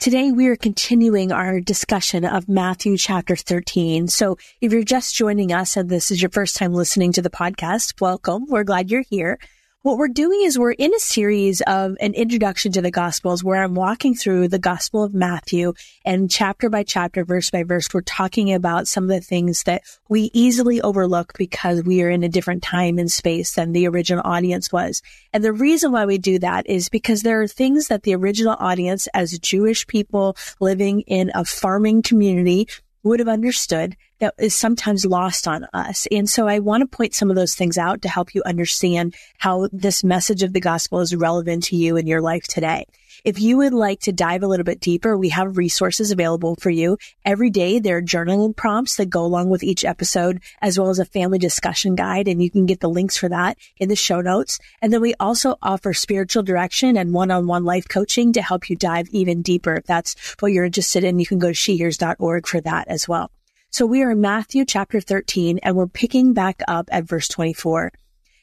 Today we are continuing our discussion of Matthew chapter 13. So if you're just joining us and this is your first time listening to the podcast, welcome. We're glad you're here. What we're doing is we're in a series of an introduction to the Gospels where I'm walking through the Gospel of Matthew and chapter by chapter, verse by verse, we're talking about some of the things that we easily overlook because we are in a different time and space than the original audience was. And the reason why we do that is because there are things that the original audience as Jewish people living in a farming community would have understood that is sometimes lost on us. And so I want to point some of those things out to help you understand how this message of the gospel is relevant to you in your life today. If you would like to dive a little bit deeper, we have resources available for you. Every day there are journaling prompts that go along with each episode, as well as a family discussion guide. And you can get the links for that in the show notes. And then we also offer spiritual direction and one-on-one life coaching to help you dive even deeper. If that's what you're interested in, you can go to shehears.org for that as well. So we are in Matthew chapter 13 and we're picking back up at verse 24.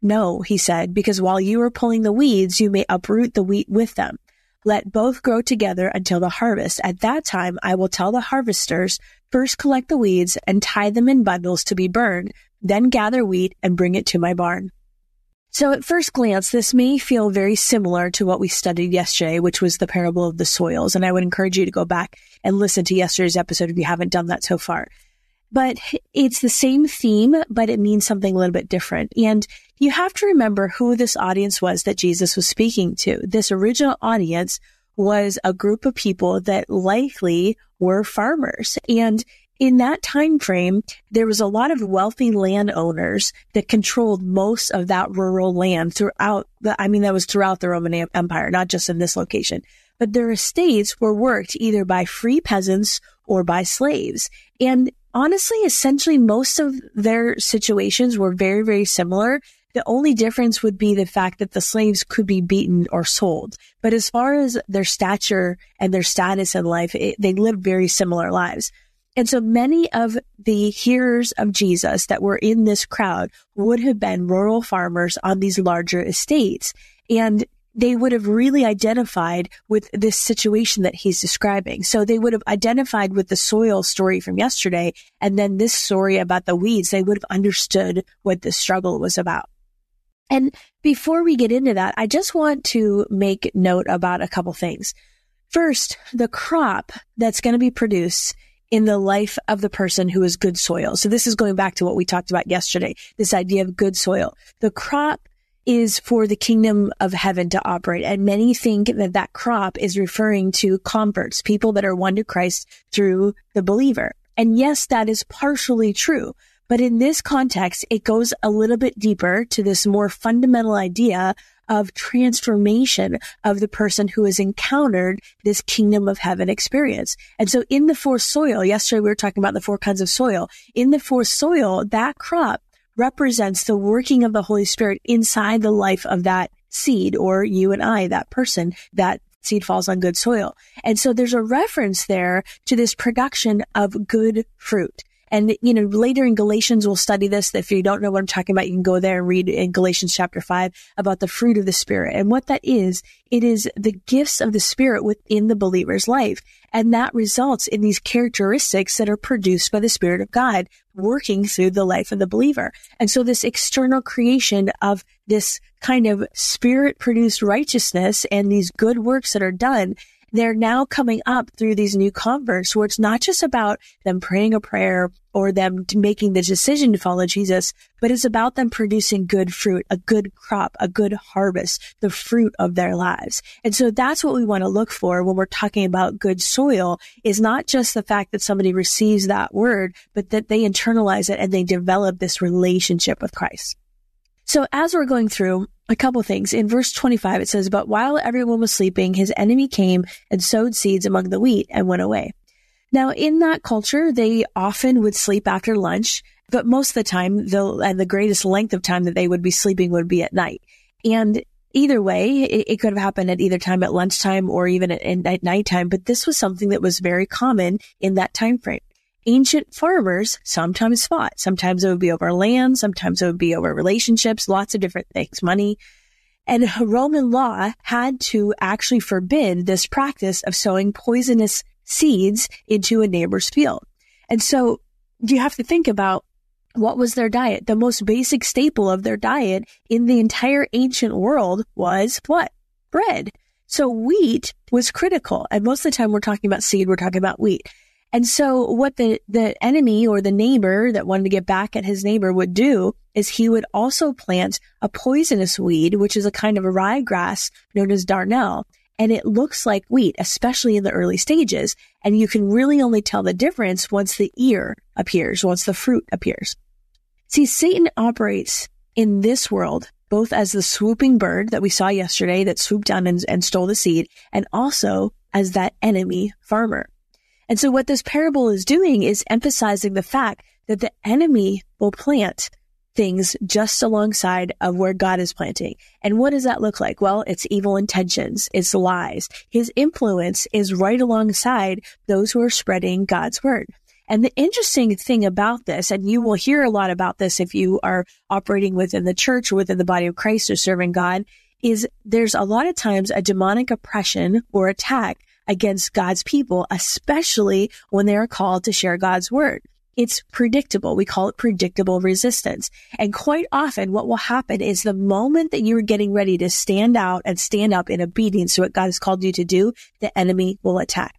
No, he said, because while you are pulling the weeds, you may uproot the wheat with them. Let both grow together until the harvest. At that time, I will tell the harvesters, first collect the weeds and tie them in bundles to be burned, then gather wheat and bring it to my barn. So at first glance, this may feel very similar to what we studied yesterday, which was the parable of the soils. And I would encourage you to go back and listen to yesterday's episode if you haven't done that so far. But it's the same theme, but it means something a little bit different. And you have to remember who this audience was that Jesus was speaking to. This original audience was a group of people that likely were farmers. And in that time frame, there was a lot of wealthy landowners that controlled most of that rural land throughout the, I mean, that was throughout the Roman Empire, not just in this location. But their estates were worked either by free peasants or by slaves. And honestly, essentially most of their situations were very, very similar. The only difference would be the fact that the slaves could be beaten or sold. But as far as their stature and their status in life, it, they lived very similar lives. And so many of the hearers of Jesus that were in this crowd would have been rural farmers on these larger estates. And they would have really identified with this situation that he's describing. So they would have identified with the soil story from yesterday. And then this story about the weeds, they would have understood what the struggle was about. And before we get into that, I just want to make note about a couple things. First, the crop that's going to be produced in the life of the person who is good soil. So this is going back to what we talked about yesterday, this idea of good soil. The crop is for the kingdom of heaven to operate. And many think that that crop is referring to converts, people that are won to Christ through the believer. And yes, that is partially true. But in this context, it goes a little bit deeper to this more fundamental idea of transformation of the person who has encountered this kingdom of heaven experience. And so in the fourth soil, yesterday we were talking about the four kinds of soil. In the fourth soil, that crop represents the working of the Holy Spirit inside the life of that seed or you and I, that person, that seed falls on good soil. And so there's a reference there to this production of good fruit. And, you know, later in Galatians, we'll study this. If you don't know what I'm talking about, you can go there and read in Galatians chapter five about the fruit of the spirit. And what that is, it is the gifts of the spirit within the believer's life. And that results in these characteristics that are produced by the spirit of God working through the life of the believer. And so this external creation of this kind of spirit produced righteousness and these good works that are done they're now coming up through these new converts where it's not just about them praying a prayer or them making the decision to follow Jesus, but it's about them producing good fruit, a good crop, a good harvest, the fruit of their lives. And so that's what we want to look for when we're talking about good soil is not just the fact that somebody receives that word, but that they internalize it and they develop this relationship with Christ. So as we're going through, a couple things. In verse 25, it says, But while everyone was sleeping, his enemy came and sowed seeds among the wheat and went away. Now, in that culture, they often would sleep after lunch, but most of the time, the, and the greatest length of time that they would be sleeping would be at night. And either way, it, it could have happened at either time at lunchtime or even at, at nighttime, but this was something that was very common in that time frame ancient farmers sometimes fought. Sometimes it would be over land. Sometimes it would be over relationships, lots of different things, money. And Roman law had to actually forbid this practice of sowing poisonous seeds into a neighbor's field. And so you have to think about what was their diet? The most basic staple of their diet in the entire ancient world was what? Bread. So wheat was critical. And most of the time we're talking about seed, we're talking about wheat. And so what the, the enemy or the neighbor that wanted to get back at his neighbor would do is he would also plant a poisonous weed, which is a kind of a ryegrass known as darnel. And it looks like wheat, especially in the early stages. And you can really only tell the difference once the ear appears, once the fruit appears. See, Satan operates in this world both as the swooping bird that we saw yesterday that swooped down and, and stole the seed, and also as that enemy farmer. And so what this parable is doing is emphasizing the fact that the enemy will plant things just alongside of where God is planting. And what does that look like? Well, it's evil intentions. It's lies. His influence is right alongside those who are spreading God's word. And the interesting thing about this, and you will hear a lot about this if you are operating within the church or within the body of Christ or serving God, is there's a lot of times a demonic oppression or attack against God's people, especially when they are called to share God's word. It's predictable. We call it predictable resistance. And quite often what will happen is the moment that you're getting ready to stand out and stand up in obedience to what God has called you to do, the enemy will attack.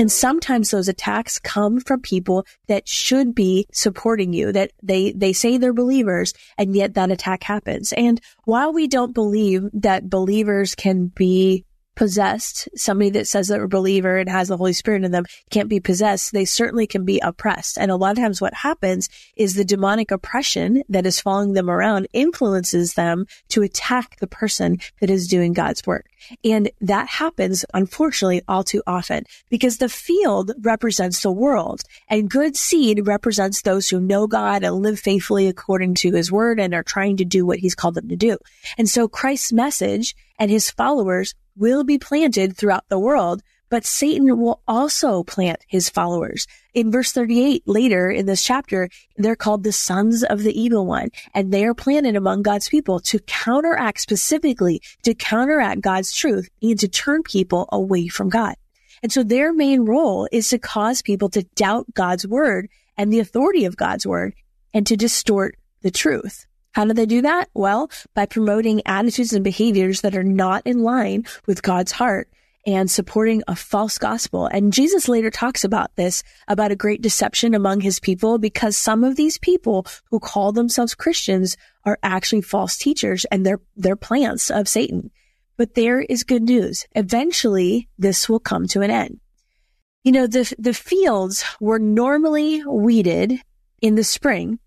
And sometimes those attacks come from people that should be supporting you, that they, they say they're believers, and yet that attack happens. And while we don't believe that believers can be possessed, somebody that says they're a believer and has the Holy Spirit in them can't be possessed, they certainly can be oppressed. And a lot of times what happens is the demonic oppression that is following them around influences them to attack the person that is doing God's work. And that happens, unfortunately, all too often because the field represents the world and good seed represents those who know God and live faithfully according to his word and are trying to do what he's called them to do. And so Christ's message and his followers will be planted throughout the world, but Satan will also plant his followers. In verse 38 later in this chapter, they're called the sons of the evil one, and they are planted among God's people to counteract specifically, to counteract God's truth and to turn people away from God. And so their main role is to cause people to doubt God's word and the authority of God's word and to distort the truth. How do they do that? Well, by promoting attitudes and behaviors that are not in line with God's heart and supporting a false gospel. And Jesus later talks about this, about a great deception among his people, because some of these people who call themselves Christians are actually false teachers and they're, they're plants of Satan. But there is good news. Eventually, this will come to an end. You know, the, the fields were normally weeded in the spring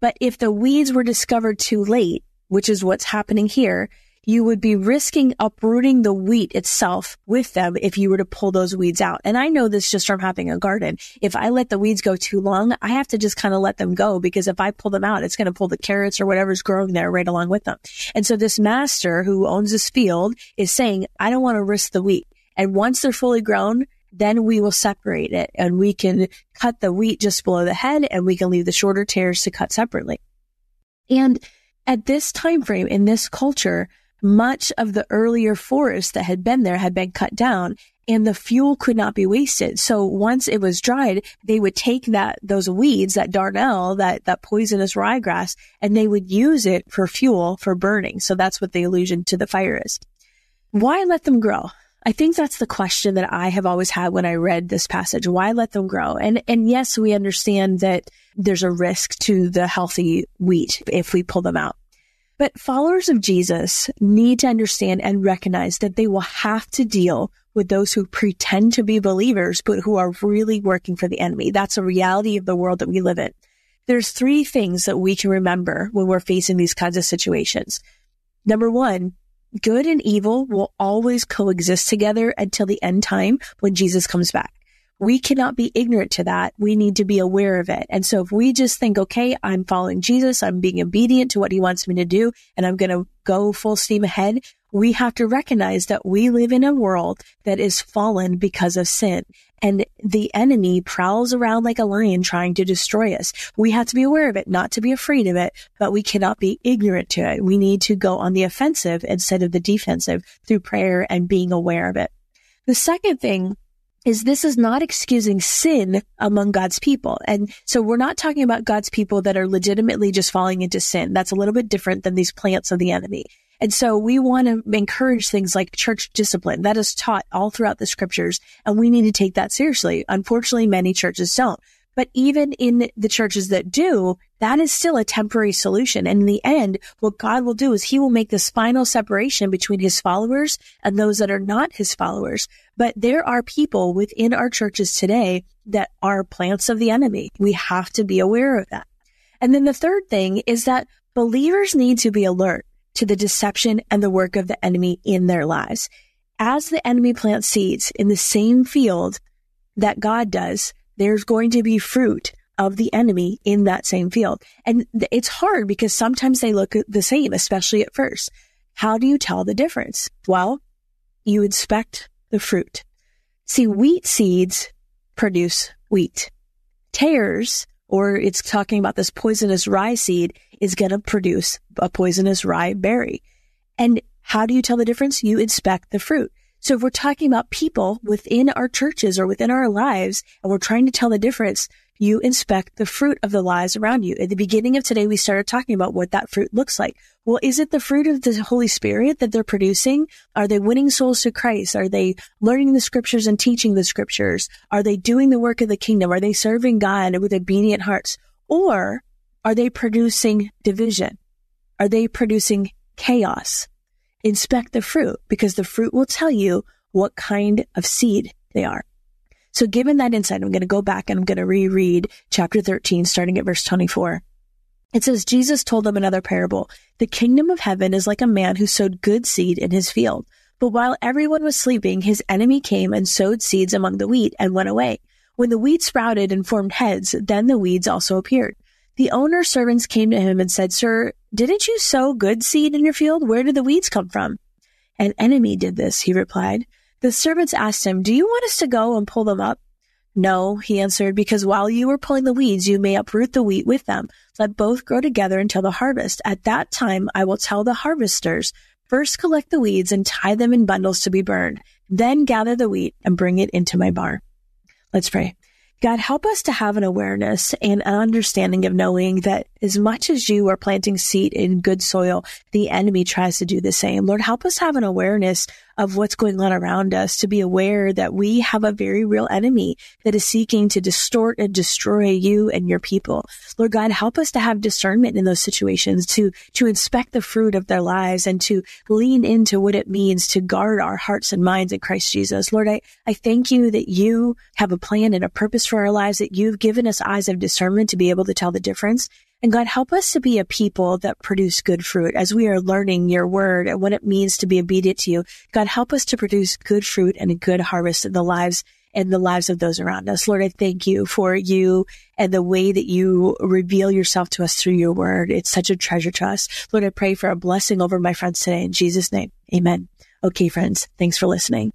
but if the weeds were discovered too late, which is what's happening here, you would be risking uprooting the wheat itself with them if you were to pull those weeds out. And I know this just from having a garden. If I let the weeds go too long, I have to just kind of let them go because if I pull them out, it's going to pull the carrots or whatever's growing there right along with them. And so this master who owns this field is saying, I don't want to risk the wheat. And once they're fully grown, then we will separate it and we can cut the wheat just below the head and we can leave the shorter tares to cut separately. And at this time frame in this culture, much of the earlier forest that had been there had been cut down and the fuel could not be wasted. So once it was dried, they would take that, those weeds, that darnel, that, that poisonous ryegrass, and they would use it for fuel for burning. So that's what the allusion to the fire is. Why let them grow? I think that's the question that I have always had when I read this passage. Why let them grow? And, and yes, we understand that there's a risk to the healthy wheat if we pull them out. But followers of Jesus need to understand and recognize that they will have to deal with those who pretend to be believers, but who are really working for the enemy. That's a reality of the world that we live in. There's three things that we can remember when we're facing these kinds of situations. Number one, good and evil will always coexist together until the end time when Jesus comes back we cannot be ignorant to that. We need to be aware of it. And so if we just think, okay, I'm following Jesus, I'm being obedient to what he wants me to do, and I'm going to go full steam ahead, we have to recognize that we live in a world that is fallen because of sin. And the enemy prowls around like a lion trying to destroy us. We have to be aware of it, not to be afraid of it, but we cannot be ignorant to it. We need to go on the offensive instead of the defensive through prayer and being aware of it. The second thing is this is not excusing sin among God's people. And so we're not talking about God's people that are legitimately just falling into sin. That's a little bit different than these plants of the enemy. And so we want to encourage things like church discipline that is taught all throughout the scriptures. And we need to take that seriously. Unfortunately, many churches don't. But even in the churches that do, that is still a temporary solution. And in the end, what God will do is he will make this final separation between his followers and those that are not his followers. But there are people within our churches today that are plants of the enemy. We have to be aware of that. And then the third thing is that believers need to be alert to the deception and the work of the enemy in their lives. As the enemy plants seeds in the same field that God does, there's going to be fruit of the enemy in that same field. And it's hard because sometimes they look the same, especially at first. How do you tell the difference? Well, you inspect the fruit. See, wheat seeds produce wheat. Tares, or it's talking about this poisonous rye seed, is going to produce a poisonous rye berry. And how do you tell the difference? You inspect the fruit. So if we're talking about people within our churches or within our lives and we're trying to tell the difference, you inspect the fruit of the lives around you. At the beginning of today, we started talking about what that fruit looks like. Well, is it the fruit of the Holy Spirit that they're producing? Are they winning souls to Christ? Are they learning the scriptures and teaching the scriptures? Are they doing the work of the kingdom? Are they serving God with obedient hearts? Or are they producing division? Are they producing chaos? Inspect the fruit because the fruit will tell you what kind of seed they are. So given that insight, I'm going to go back and I'm going to reread chapter 13, starting at verse 24. It says, Jesus told them another parable. The kingdom of heaven is like a man who sowed good seed in his field. But while everyone was sleeping, his enemy came and sowed seeds among the wheat and went away. When the wheat sprouted and formed heads, then the weeds also appeared. The owner's servants came to him and said, Sir, didn't you sow good seed in your field? Where did the weeds come from? An enemy did this, he replied. The servants asked him, Do you want us to go and pull them up? No, he answered, because while you are pulling the weeds, you may uproot the wheat with them. Let both grow together until the harvest. At that time, I will tell the harvesters, first collect the weeds and tie them in bundles to be burned. Then gather the wheat and bring it into my barn. Let's pray. God, help us to have an awareness and an understanding of knowing that as much as you are planting seed in good soil, the enemy tries to do the same. Lord, help us have an awareness of what's going on around us to be aware that we have a very real enemy that is seeking to distort and destroy you and your people. Lord God, help us to have discernment in those situations to, to inspect the fruit of their lives and to lean into what it means to guard our hearts and minds in Christ Jesus. Lord, I, I thank you that you have a plan and a purpose for our lives, that you've given us eyes of discernment to be able to tell the difference. And God, help us to be a people that produce good fruit as we are learning your word and what it means to be obedient to you. God, help us to produce good fruit and a good harvest in the lives and the lives of those around us. Lord, I thank you for you and the way that you reveal yourself to us through your word. It's such a treasure to us. Lord, I pray for a blessing over my friends today in Jesus' name. Amen. Okay, friends, thanks for listening.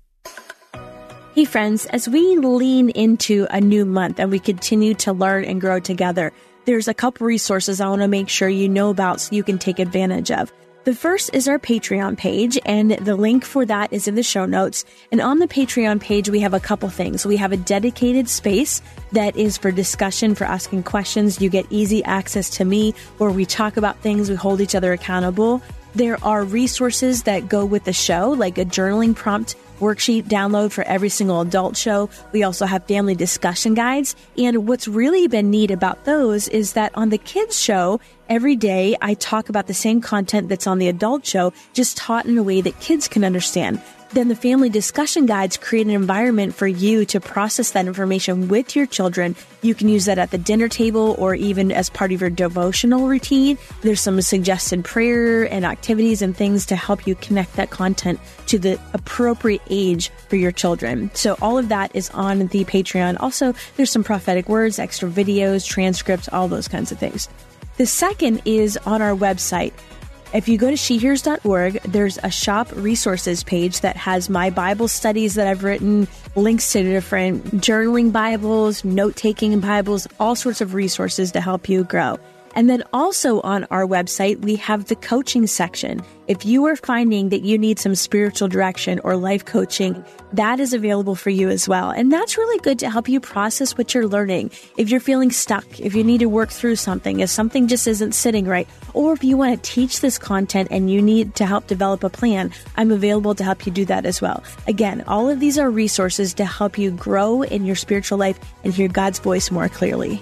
Hey, friends, as we lean into a new month and we continue to learn and grow together, there's a couple resources I want to make sure you know about so you can take advantage of. The first is our Patreon page, and the link for that is in the show notes. And on the Patreon page, we have a couple things. We have a dedicated space that is for discussion, for asking questions. You get easy access to me where we talk about things, we hold each other accountable. There are resources that go with the show, like a journaling prompt worksheet download for every single adult show. We also have family discussion guides. And what's really been neat about those is that on the kids show, every day I talk about the same content that's on the adult show, just taught in a way that kids can understand then the family discussion guides create an environment for you to process that information with your children. You can use that at the dinner table or even as part of your devotional routine. There's some suggested prayer and activities and things to help you connect that content to the appropriate age for your children. So all of that is on the Patreon. Also, there's some prophetic words, extra videos, transcripts, all those kinds of things. The second is on our website. If you go to shehears.org, there's a shop resources page that has my Bible studies that I've written, links to different journaling Bibles, note taking Bibles, all sorts of resources to help you grow. And then also on our website, we have the coaching section. If you are finding that you need some spiritual direction or life coaching, that is available for you as well. And that's really good to help you process what you're learning. If you're feeling stuck, if you need to work through something, if something just isn't sitting right, or if you want to teach this content and you need to help develop a plan, I'm available to help you do that as well. Again, all of these are resources to help you grow in your spiritual life and hear God's voice more clearly.